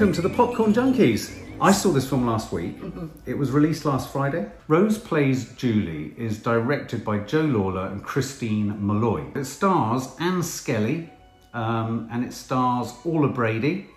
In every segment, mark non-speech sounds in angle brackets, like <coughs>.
Welcome to the Popcorn Junkies. I saw this film last week. It was released last Friday. Rose Plays Julie is directed by Joe Lawlor and Christine Molloy. It stars Ann Skelly um, and it stars Orla Brady.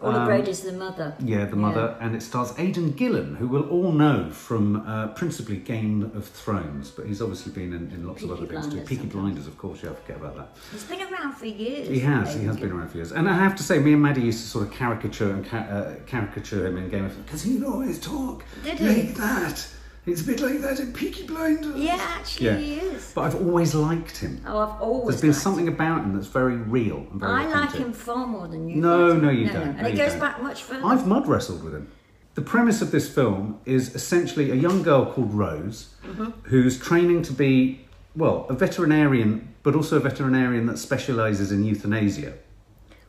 Orla Brady's the mother. Yeah, the mother, and it stars Aidan Gillen, who we'll all know from uh, principally Game of Thrones, but he's obviously been in, in lots of other things too. Peaky. Blinders, of course, yeah, I forget about that. He's been around for years. He has, he has been around for years. And I have to say, me and Maddie used to sort of caricature and ca- uh, caricature him in Game of Thrones, because he'd always talk Did he? like that. It's a bit like that in Peaky Blinders. Yeah, actually Yeah. he is. But I've always liked him. Oh, I've always There's been liked something about him that's very real and very I like authentic. him far more than you. No, do. no, you don't. And No, it goes don't. back much further. I've mud wrestled with him. The premise of this film is essentially a young girl called Rose Mm-hmm. who's training to be, well, a veterinarian, but also a veterinarian that specialises in euthanasia.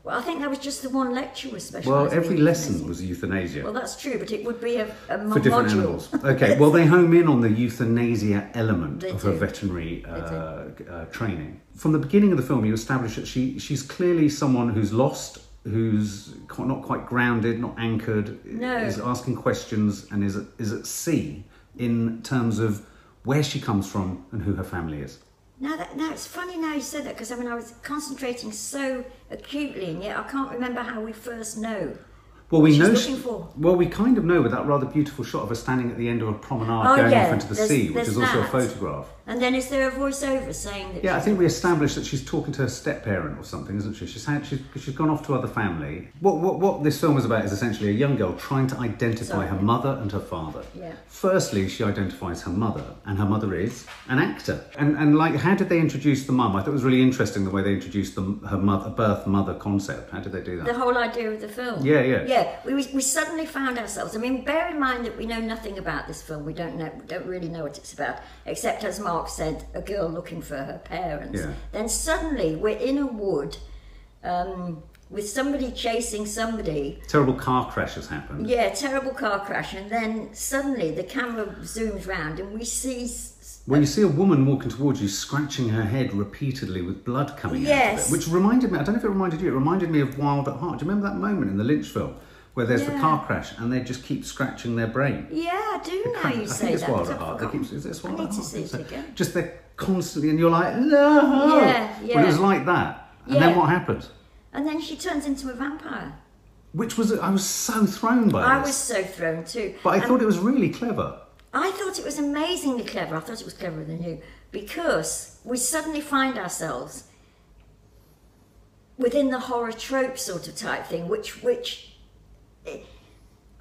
Well, I think that was just the one lecture was special. Well, every lesson was euthanasia Well, that's true, but it would be a, a for different module. animals. Okay, well, they home in on the euthanasia element They of her veterinary uh, uh, training. From the beginning of the film, you establish that she she's clearly someone who's lost, who's not quite grounded, not anchored, No. is asking questions, and is at, is at sea in terms of where she comes from and who her family is. Now, that, now it's funny now you said that because I mean I was concentrating so acutely, and yet I can't remember how we first know. Well, we know. looking for- Well, we kind of know with that rather beautiful shot of her standing at the end of a promenade Oh, going yeah, off into the there's- sea, which is also a photograph. And then is there a voiceover saying that? Yeah, I think we established that she's talking to her step parent or something, isn't she? She's had she's, she's gone off to other family. What, what what this film is about is essentially a young girl trying to identify Sorry. her mother and her father. Yeah. Firstly, she identifies her mother, and her mother is an actor. And and like, how did they introduce the mum? I thought it was really interesting the way they introduced the her mother birth mother concept. How did they do that? the whole idea of the film. Yeah, yeah. Yeah, we, we we suddenly found ourselves. I mean, bear in mind that we know nothing about this film. We don't know, we don't really know what it's about, except as Mark said, a girl looking for her parents. Yeah. Then suddenly we're in a wood um, with somebody chasing somebody. Terrible car crash has happened. Yeah, terrible car crash, and then suddenly the camera zooms round and we see. When you see a woman walking towards you, scratching her head repeatedly with blood coming out of it, which reminded me, I don't know if it reminded you, it reminded me of Wild at Heart. Do you remember that moment in the Lynch film where there's the car crash and they just keep scratching their brain? Yeah, I do now I you think say it's that. Wild at Heart. They keep, is it I Wild need at to Heart? see it again. Just they're constantly, and you're like, no! Yeah, Well, yeah. it was like that. And then what happened? And then she turns into a vampire. Which was, I was so thrown by it. I this. was so thrown too. But I And thought it was really clever. I thought it was amazingly clever. I thought it was cleverer than you because we suddenly find ourselves within the horror trope sort of type thing, which which. Eh,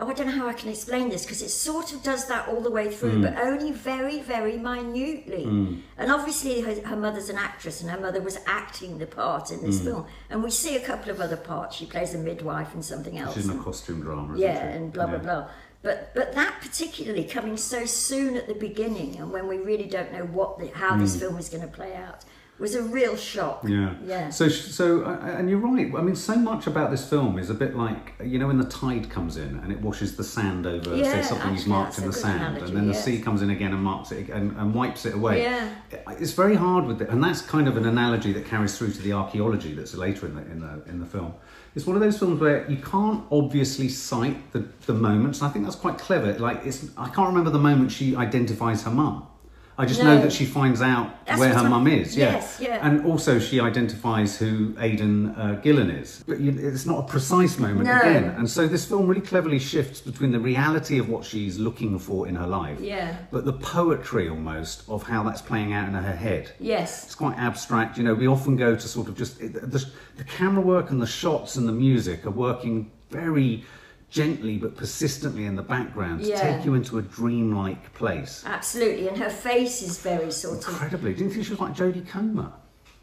Oh, I don't know how I can explain this because it sort of does that all the way through, mm. but only very, very minutely. Mm. And obviously, her, her mother's an actress, and her mother was acting the part in this mm. film. And we see a couple of other parts. She plays a midwife and something else. She's in a costume drama, isn't yeah, and blah blah Yeah. blah. But but that particularly coming so soon at the beginning, and when we really don't know what the, how this film is going to play out, was a real shock. Yeah. yeah. So, so, uh, and you're right. I mean, so much about this film is a bit like you know when the tide comes in and it washes the sand over, say Yeah, something you've marked in the sand, analogy, and then the sea comes in again and marks it and, and wipes it away. Yeah. It's very hard with it, and that's kind of an analogy that carries through to the archaeology that's later in the in the in the film. It's one of those films where you can't obviously cite the, the moments, and I think that's quite clever. Like, it's I can't remember the moment she identifies her mum. I just know that she finds out That's where her mum is. Yeah. Yes, yeah. And also, she identifies who Aidan uh, Gillen is. But you, it's not a precise moment No. again. And so, this film really cleverly shifts between the reality of what she's looking for in her life, Yeah. but the poetry almost of how that's playing out in her head. yes. It's quite abstract. You know, we often go to sort of just it, the, the camera work and the shots and the music are working very gently but persistently in the background to Yeah. take you into a dreamlike place. Absolutely, and her face is very sort of Incredibly. Didn't you think she was like Jodie Comer?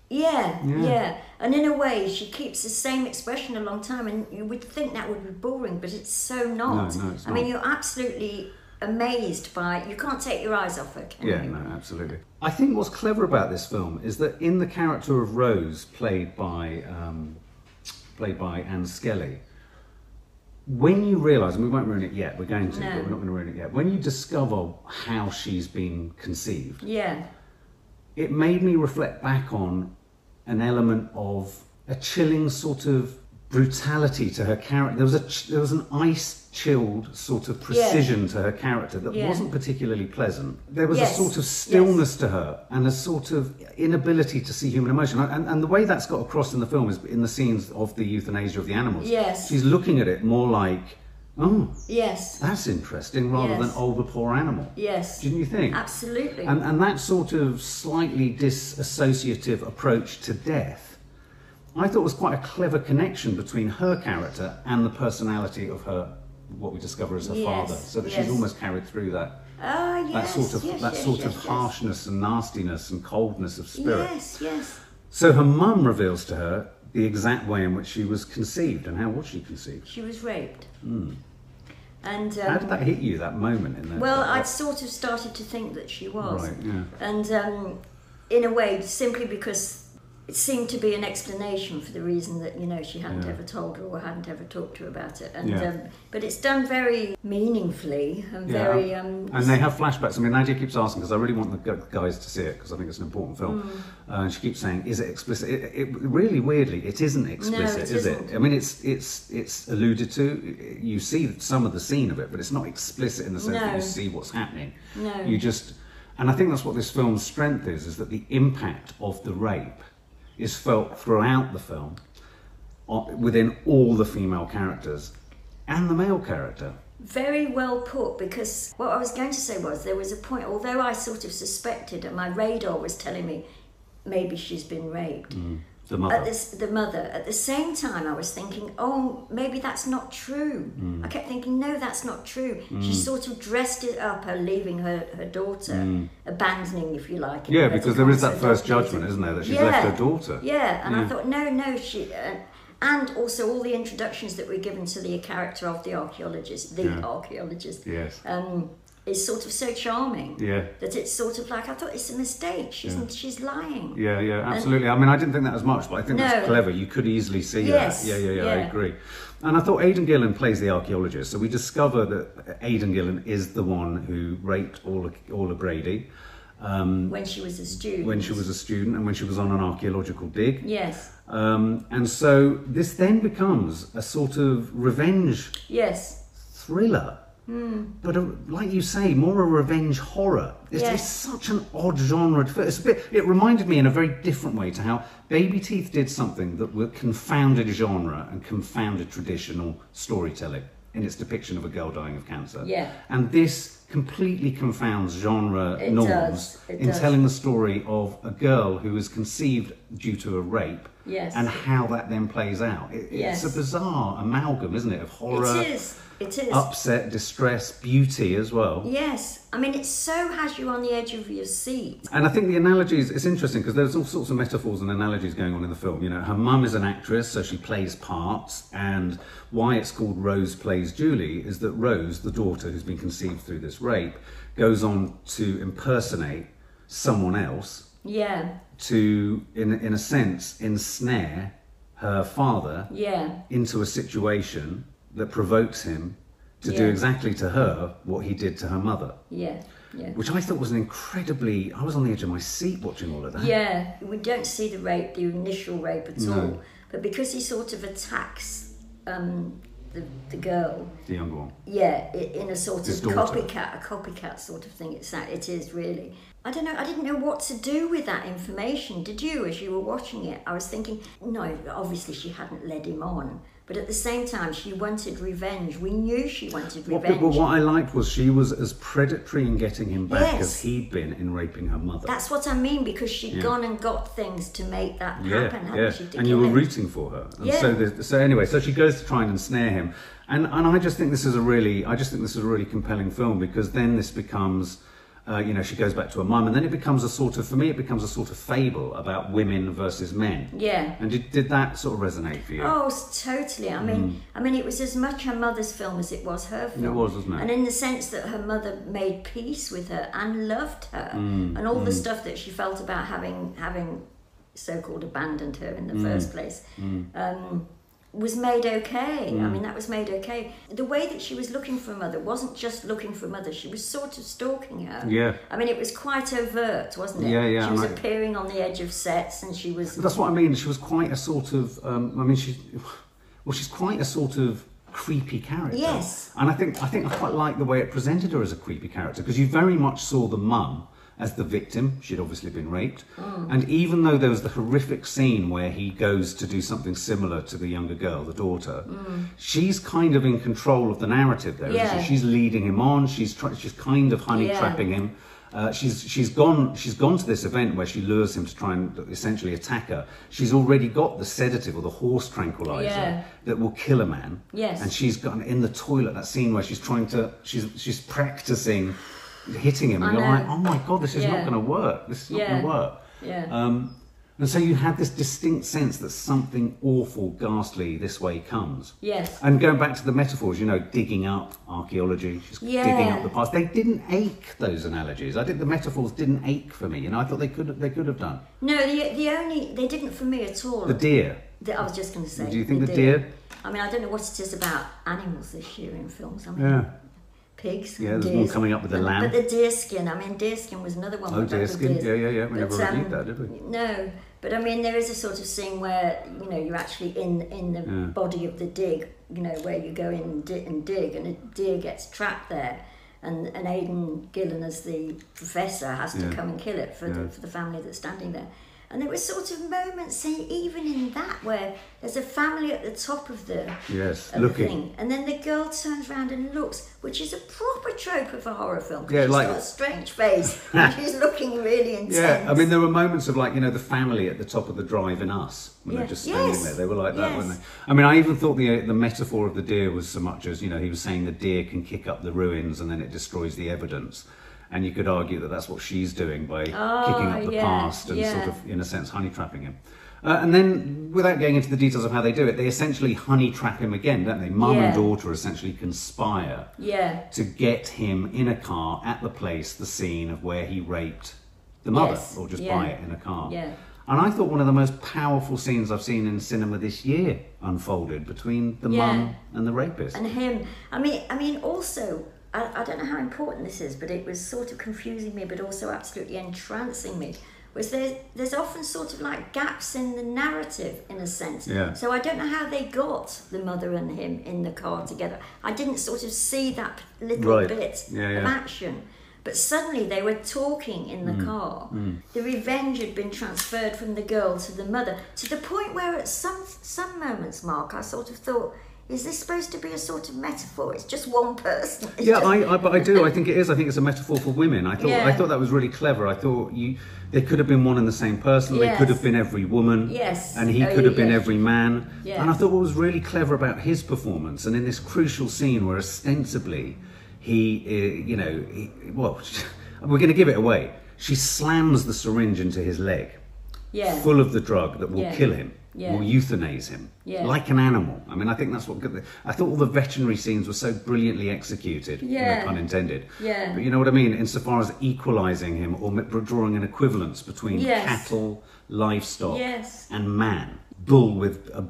yeah, Yeah. yeah, And in a way, she keeps the same expression a long time, and you would think that would be boring, but it's so not. No, no, it's I mean, not. you're absolutely amazed by. You can't take your eyes off her, can Yeah, you? no, absolutely. I think what's clever about this film is that in the character of Rose, played by um, played by Ann Skelly, when you realise, and we won't ruin it yet, we're going to, No. but we're not going to ruin it yet. When you discover how she's been conceived, Yeah, it made me reflect back on an element of a chilling sort of brutality to her character. There was a there was an ice chilled sort of precision to her character that Yeah. wasn't particularly pleasant. There was Yes, a sort of yes. stillness to her and a sort of inability to see human emotion. And, and the way that's got across in the film is in the scenes of the euthanasia of the animals. Yes. She's looking at it more like, oh, Yes. that's interesting, rather Yes. than, oh, the poor animal. Yes. Didn't you think? Absolutely. And, and that sort of slightly disassociative approach to death, I thought was quite a clever connection between her character and the personality of her, what we discover as her Yes, father. So that yes. she's almost carried through that, Ah, that sort of yes, that yes, sort yes, of yes. harshness and nastiness and coldness of spirit. Yes, yes. So her mum reveals to her the exact way in which she was conceived and how was she conceived. She was raped. And Hmm. How um, did that hit you? That moment in there. well, That- I'd sort of started to think that she was. Right, yeah. And um, in a way, simply because seemed to be an explanation for the reason that you know she hadn't Yeah. ever told her or hadn't ever talked to her about it. And Yeah. um, but it's done very meaningfully and very. Um, and they have flashbacks. I mean, Nadia keeps asking because I really want the guys to see it because I think it's an important film. Hmm. Uh, and she keeps saying, "Is it explicit?" It, it really weirdly, it isn't explicit, it is isn't. it? I mean, it's it's it's alluded to. You see some of the scene of it, but it's not explicit in the sense that you see what's happening. No. You just, and I think that's what this film's strength is: is that the impact of the rape is felt throughout the film, uh, within all the female characters and the male character. Very well put because what I was going to say was there was a point, although I sort of suspected and my radar was telling me maybe she's been raped. The mother. At this, the mother. At the same time, I was thinking, oh, maybe that's not true. Mm. I kept thinking, no, that's not true. She sort of dressed it up, her leaving her, her daughter, abandoning, if you like. Mm. Yeah, because there is that first judgment, isn't there, that she's left her daughter. Yeah, and I thought, no, no, she. Uh, and also all the introductions that were given to the character of the archaeologist, the Yeah. archaeologist, Yes. um, is sort of so charming Yeah. that it's sort of like I thought it's a mistake. She's she's lying. Yeah, yeah, absolutely. I mean, I didn't think that as much, but I think that's clever. You could easily see Yes, that. Yeah, yeah, yeah, I agree. And I thought Aidan Gillen plays the archaeologist, so we discover that Aidan Gillen is the one who raped Orla, Orla Brady um, When she was a student. when she was a student and when she was on an archaeological dig. Yes. Um, and so this then becomes a sort of revenge Yes. thriller. But a, like you say, more a revenge horror. It's, Yes. it's such an odd genre. It's a bit, it reminded me in a very different way to how Baby Teeth did something that were confounded genre and confounded traditional storytelling in its depiction of a girl dying of cancer. Yeah. And this completely confounds genre It norms does, in does. telling the story of a girl who was conceived due to a rape. Yes. And how that then plays out. It, Yes. It's a bizarre amalgam, isn't it, of horror, It is. It is. upset, distress, beauty as well. Yes. I mean, it so has you on the edge of your seat. And I think the analogies, it's interesting because there's all sorts of metaphors and analogies going on in the film. You know, her mum is an actress, so she plays parts. And why it's called Rose Plays Julie is that Rose, the daughter who's been conceived through this rape, goes on to impersonate someone else Yeah. to, in, in a sense, ensnare her father Yeah. into a situation that provokes him to do exactly to her what he did to her mother. Yeah. Yeah. Which I thought was an incredibly. I was on the edge of my seat watching all of that. Yeah, we don't see the rape, the initial rape at No. all. But because he sort of attacks um, the, the girl, The younger one. yeah, in a sort His of daughter. copycat, a copycat sort of thing. It's that it is really. I don't know. I didn't know what to do with that information. Did you, as you were watching it? I was thinking, no, obviously she hadn't led him on, but at the same time, she wanted revenge. We knew she wanted What, revenge. but what I liked was she was as predatory in getting him back Yes. as he'd been in raping her mother. That's what I mean because she'd Yeah. gone and got things to make that yeah, happen, hadn't yeah. she? And you were rooting for her. And Yeah. so, so anyway, so she goes to try and ensnare him, and and I just think this is a really, I just think this is a really compelling film because then this becomes. Uh, you know, she goes back to her mum, and then it becomes a sort of, for me, it becomes a sort of fable about women versus men. Yeah. And did, did that sort of resonate for you? Oh, totally. I mean, I mean, it was as much her mother's film as it was her film. It was, wasn't it? And in the sense that her mother made peace with her and loved her, Mm, and all the stuff that she felt about having having so-called abandoned her Mm, in the first place. Um, was made okay. Mm. I mean, that was made okay. The way that she was looking for a mother wasn't just looking for a mother; she was sort of stalking her. Yeah. I mean, it was quite overt, wasn't it? Yeah, yeah, She was I- appearing on the edge of sets, and she was. That's what I mean. She was quite a sort of. Um, I mean, she. well, she's quite a sort of creepy character. Yes. And I think I think I quite like the way it presented her as a creepy character because you very much saw the mum as the victim. She'd obviously been raped. Mm. And even though there was the horrific scene where he goes to do something similar to the younger girl, the daughter, she's kind of in control of the narrative there. Mm. Yeah. she? She's leading him on. She's try- she's kind of honey Yeah. trapping him. Uh, she's she's gone she's gone to this event where she lures him to try and essentially attack her. She's already got the sedative or the horse tranquilizer Yeah. that will kill a man. Yes. And she's got in the toilet that scene where she's trying to she's she's practicing hitting him, and I you're know. like, oh my god, this is not going to work. This is not Yeah. going to work. Yeah. Um, and so you had this distinct sense that something awful, ghastly this way comes. Yes. And going back to the metaphors, you know, digging up archaeology, just Yeah. digging up the past. They didn't ache those analogies. I think the metaphors didn't ache for me. You know, I thought they could they could have done. No, the, the only, they didn't for me at all. The deer. The- I was just going to say. Do you think the deer? I mean, I don't know what it is about animals this year in films. I mean, Yeah. Pigs. Yeah, there's one coming up with the But- lamb. But the deer skin, I mean, deer skin was another one. Oh, deer skin. Yeah, yeah, yeah. We But, never reviewed um, that, did we? No, but I mean, there is a sort of scene where you know you're actually in in the Yeah. body of the dig. You know where you go in and dig, and dig, and a deer gets trapped there, and and Aidan Gillen as the professor has to Yeah. come and kill it for Yeah. the for the family that's standing there. And there were sort of moments, say, even in that, where there's a family at the top of the Yes, of the looking. thing, and then the girl turns around and looks, which is a proper trope of a horror film. Yeah, she's like- got a strange face, <laughs> and she's looking really intense. Yeah, I mean, there were moments of like, you know, the family at the top of the drive in us when Yeah. they're just standing Yes. there. They were like that, Yes. weren't they? I mean, I even thought the the metaphor of the deer was so much as, you know, he was saying the deer can kick up the ruins and then it destroys the evidence. And you could argue that that's what she's doing by kicking up the yeah, past and yeah. sort of, in a sense, honey trapping him. Uh, and then, without going into the details of how they do it, they essentially honey trap him again, don't they? Mum Yeah. and daughter essentially conspire yeah, to get him in a car at the place, the scene of where he raped the mother, Yes, or just yeah, buy it in a car. yeah. And I thought one of the most powerful scenes I've seen in cinema this year unfolded between the mum and the rapist. and him. I mean, I mean, also, I, I don't know how important this is, but it was sort of confusing me, but also absolutely entrancing me. Was there? There's often sort of like gaps in the narrative, in a sense. Yeah. So I don't know how they got the mother and him in the car together. I didn't sort of see that little Right. bit Yeah, of yeah. action. But suddenly they were talking in the Mm. car. The revenge had been transferred from the girl to the mother to the point where, at some some moments, Mark, I sort of thought, is this supposed to be a sort of metaphor? It's just one person. <laughs> Yeah, I, I, but I do. I think it is. I think it's a metaphor for women. I thought. yeah. I thought that was really clever. I thought you. They could have been one and the same person. Yes. They could have been every woman. Yes. And he Oh, could have been every man. Yeah. And I thought what was really clever about his performance, and in this crucial scene where ostensibly he, uh, you know, he, well, <laughs> we're going to give it away. She slams the syringe into his leg, yeah. full of the drug that will Yeah. kill him, Yeah. will euthanize him, Yeah. like an animal. I mean, I think that's what. I thought all the veterinary scenes were so brilliantly executed. Yeah. pun intended. Yeah. But you know what I mean, insofar as equalising him or drawing an equivalence between Yes. cattle, livestock, Yes. and man, bull with a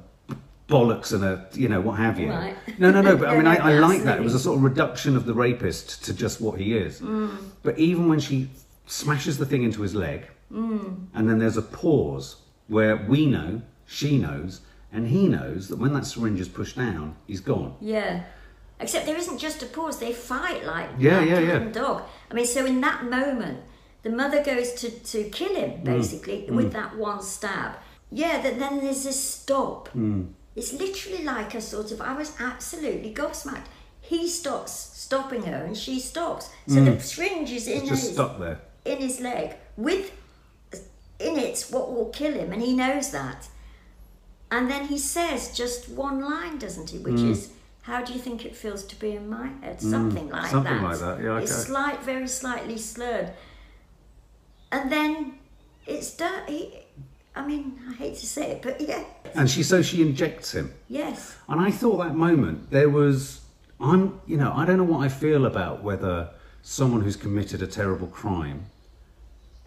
bollocks and a you know what have you. Right. No, no, no. But I <laughs> mean, I, I like that. It was a sort of reduction of the rapist to just what he is. Mm. But even when she smashes the thing into his leg, Mm. and then there's a pause where we know, she knows, and he knows that when that syringe is pushed down, he's gone. Yeah. Except there isn't just a pause, they fight like, Yeah, like yeah, yeah. and dog. I mean, so in that moment, the mother goes to, to kill Mm. him, basically, with that one stab. Yeah, that then there's this stop. Mm. It's literally like a sort of, I was absolutely gobsmacked. He stops stopping her and she stops. So the syringe is in Mm. It's just his, stuck there. in his leg with in it what will kill him, and he knows that. And then he says just one line, doesn't he? Which is, "How do you think it feels to be in my head?" Something like Mm. Something that. like that, yeah, It's okay. slight, very slightly slurred. And then it's done. He, I mean, I hate to say it, but yeah, And she so she injects him. yes, And I thought that moment there was I'm you know, I don't know what I feel about whether someone who's committed a terrible crime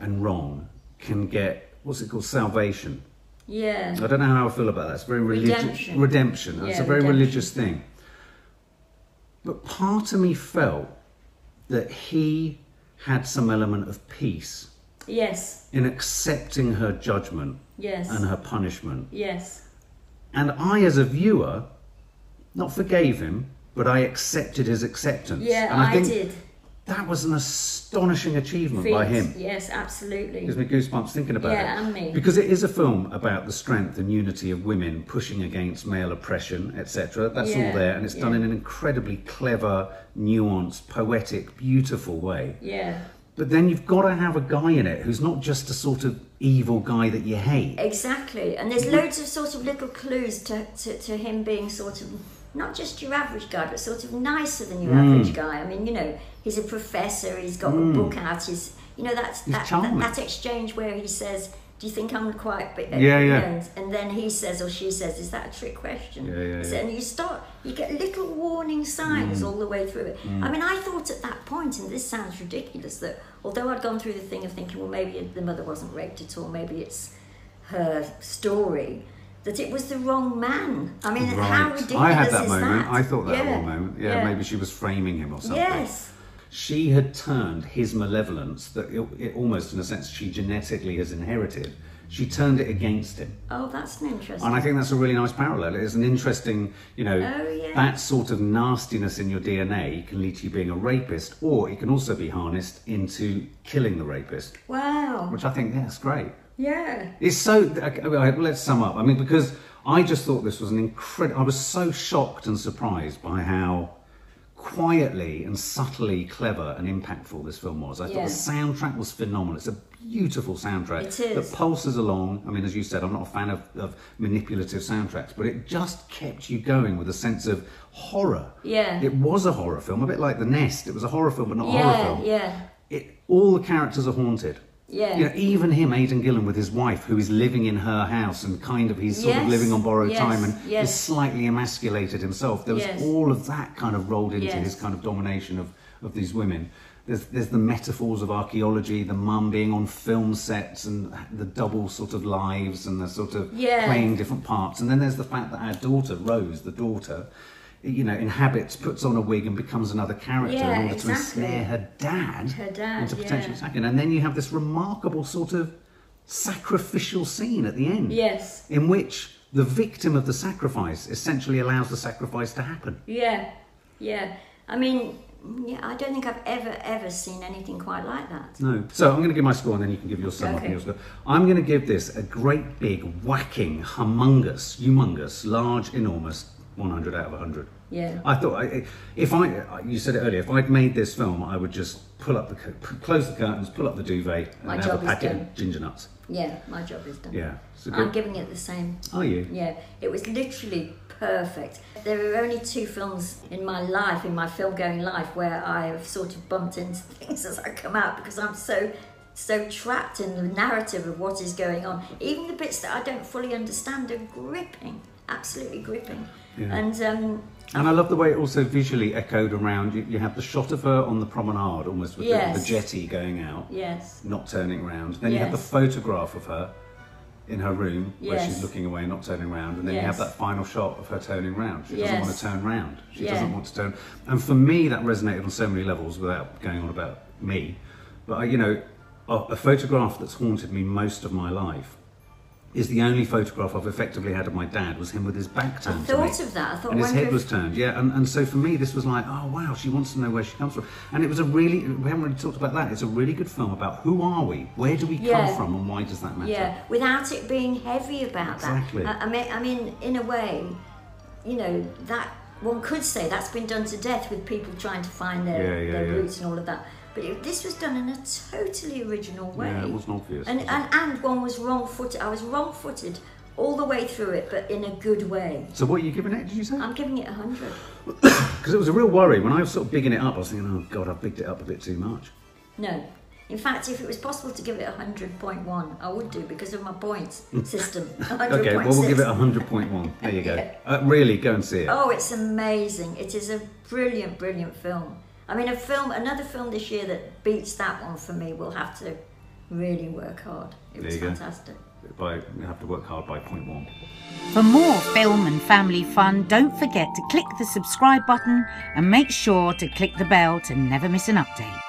and wrong can get what's it called salvation. Yeah, I don't know how I feel about that. It's very religious Redemption. redemption. Yeah, a very redemption. religious thing. But part of me felt that he had some element of peace yes, in accepting her judgment yes, and her punishment. yes, And I, as a viewer, not forgave him, but I accepted his acceptance. Yeah, and I, I think did. That was an astonishing achievement by him. Yes, absolutely. Gives me goosebumps thinking about Yeah, it. and me. Because it is a film about the strength and unity of women pushing against male oppression, etc. That's all there, and it's done in an incredibly clever, nuanced, poetic, beautiful way. Yeah, But then you've got to have a guy in it who's not just a sort of evil guy that you hate. exactly. And there's loads of sort of little clues to, to, to him being sort of not just your average guy, but sort of nicer than your Hmm. average guy. I mean, you know, he's a professor. He's got a hmm. book out. He's, you know, that's that, that, that exchange where he says. Do you think I'm quite? Bit, Yeah, yeah. And, and then he says or she says, "Is that a trick question?" Yeah, yeah, So- yeah. And you start, you get little warning signs hmm. all the way through it. Hmm. I mean, I thought at that point, and this sounds ridiculous, that although I'd gone through the thing of thinking, well, maybe the mother wasn't raped at all, maybe it's her story, that it was the wrong man. I mean, how ridiculous I had that moment. that? I thought that at Yeah, one moment. Yeah, maybe she was framing him or something. Yes. She had turned his malevolence, that it, it almost in a sense she genetically has inherited, she turned it against him. Oh, that's an interesting. And I think that's a really nice parallel. It's an interesting, you know, Oh, yeah. that sort of nastiness in your DNA can lead to you being a rapist, or it can also be harnessed into killing the rapist, wow. which I think, yeah, it's great. Yeah. It's so. okay, Let's sum up. I mean, because I just thought this was an incredible. I was so shocked and surprised by how quietly and subtly clever and impactful this film was. I thought the soundtrack was phenomenal. It's a beautiful soundtrack It is. that pulses along. I mean, as you said, I'm not a fan of, of manipulative soundtracks, but it just kept you going with a sense of horror. Yeah. It was a horror film, a bit like The Nest. It was a horror film, but not a horror film. yeah. It, all the characters are haunted. Yeah. You know, even him, Aidan Gillen, with his wife, who is living in her house and kind of he's sort of living on borrowed yes, time and yes. is slightly emasculated himself. There was Yes. all of that kind of rolled into Yes. his kind of domination of, of these women. There's, there's the metaphors of archaeology, the mum being on film sets and the double sort of lives and the sort of Yeah. playing different parts. And then there's the fact that our daughter, Rose, the daughter, you know, inhabits, puts on a wig and becomes another character Yeah, in order exactly. to ensnare her dad, Her dad, into potentially yeah. attacking. And then you have this remarkable sort of sacrificial scene at the end, Yes. in which the victim of the sacrifice essentially allows the sacrifice to happen. Yeah. Yeah. I mean, yeah, I don't think I've ever, ever seen anything quite like that. No. So I'm going to give my score and then you can give your sum up Okay. and your score. I'm going to give this a great big whacking, humongous, humongous, large, enormous 100 out of 100. Yeah. I thought I- if I, you said it earlier, if I'd made this film, I would just pull up the, close the curtains, pull up the duvet, and My have job a packet of ginger nuts. Yeah, my job is done. Yeah. So I'm giving it the same. Are you? Yeah, it was literally perfect. There are only two films in my life, in my film going life, where I have sort of bumped into <laughs> things as I come out because I'm so so trapped in the narrative of what is going on. Even the bits that I don't fully understand are gripping, absolutely gripping. Yeah. And um, And I love the way it also visually echoed around. You, you have the shot of her on the promenade, almost with the, Yes. the jetty going out, yes, not turning around. Then you have the photograph of her in her room where she's looking away, not turning around. And then you have that final shot of her turning round. She doesn't want to turn round. She Yeah. doesn't want to turn. And for me, that resonated on so many levels without going on about me. But, I, you know, a photograph that's haunted me most of my life is the only photograph I've effectively had of my dad was him with his back I turned to me thought of that. I thought, and his head if- was turned, yeah. And, and so for me, this was like, oh wow, she wants to know where she comes from. And it was a really, we haven't really talked about that. It's a really good film about who are we, where do we Yeah. come from, and why does that matter? Yeah, without it being heavy about Exactly. that. I, I mean, I mean, in a way, you know, that one could say that's been done to death with people trying to find their, Yeah, yeah, their roots and all of that. But it, this was done in a totally original way. Yeah, it wasn't obvious. And, was and and one was wrong-footed. I was wrong-footed all the way through it, but in a good way. so what are you giving it? Did you say? I'm giving it a hundred. <coughs> Because it was a real worry when I was sort of bigging it up. I was thinking, oh god, I've bigged it up a bit too much. No. In fact, if it was possible to give it a hundred point one, I would do because of my points <laughs> system. Okay, well we'll give it a hundred point one. There you go. Yeah. <laughs> Uh, really, go and see it. Oh, it's amazing. It is a brilliant, brilliant film. I mean, a film, another film this year that beats that one for me will have to really work hard. It There was you go. fantastic. By you have to work hard by point one. For more film and family fun, don't forget to click the subscribe button and make sure to click the bell to never miss an update.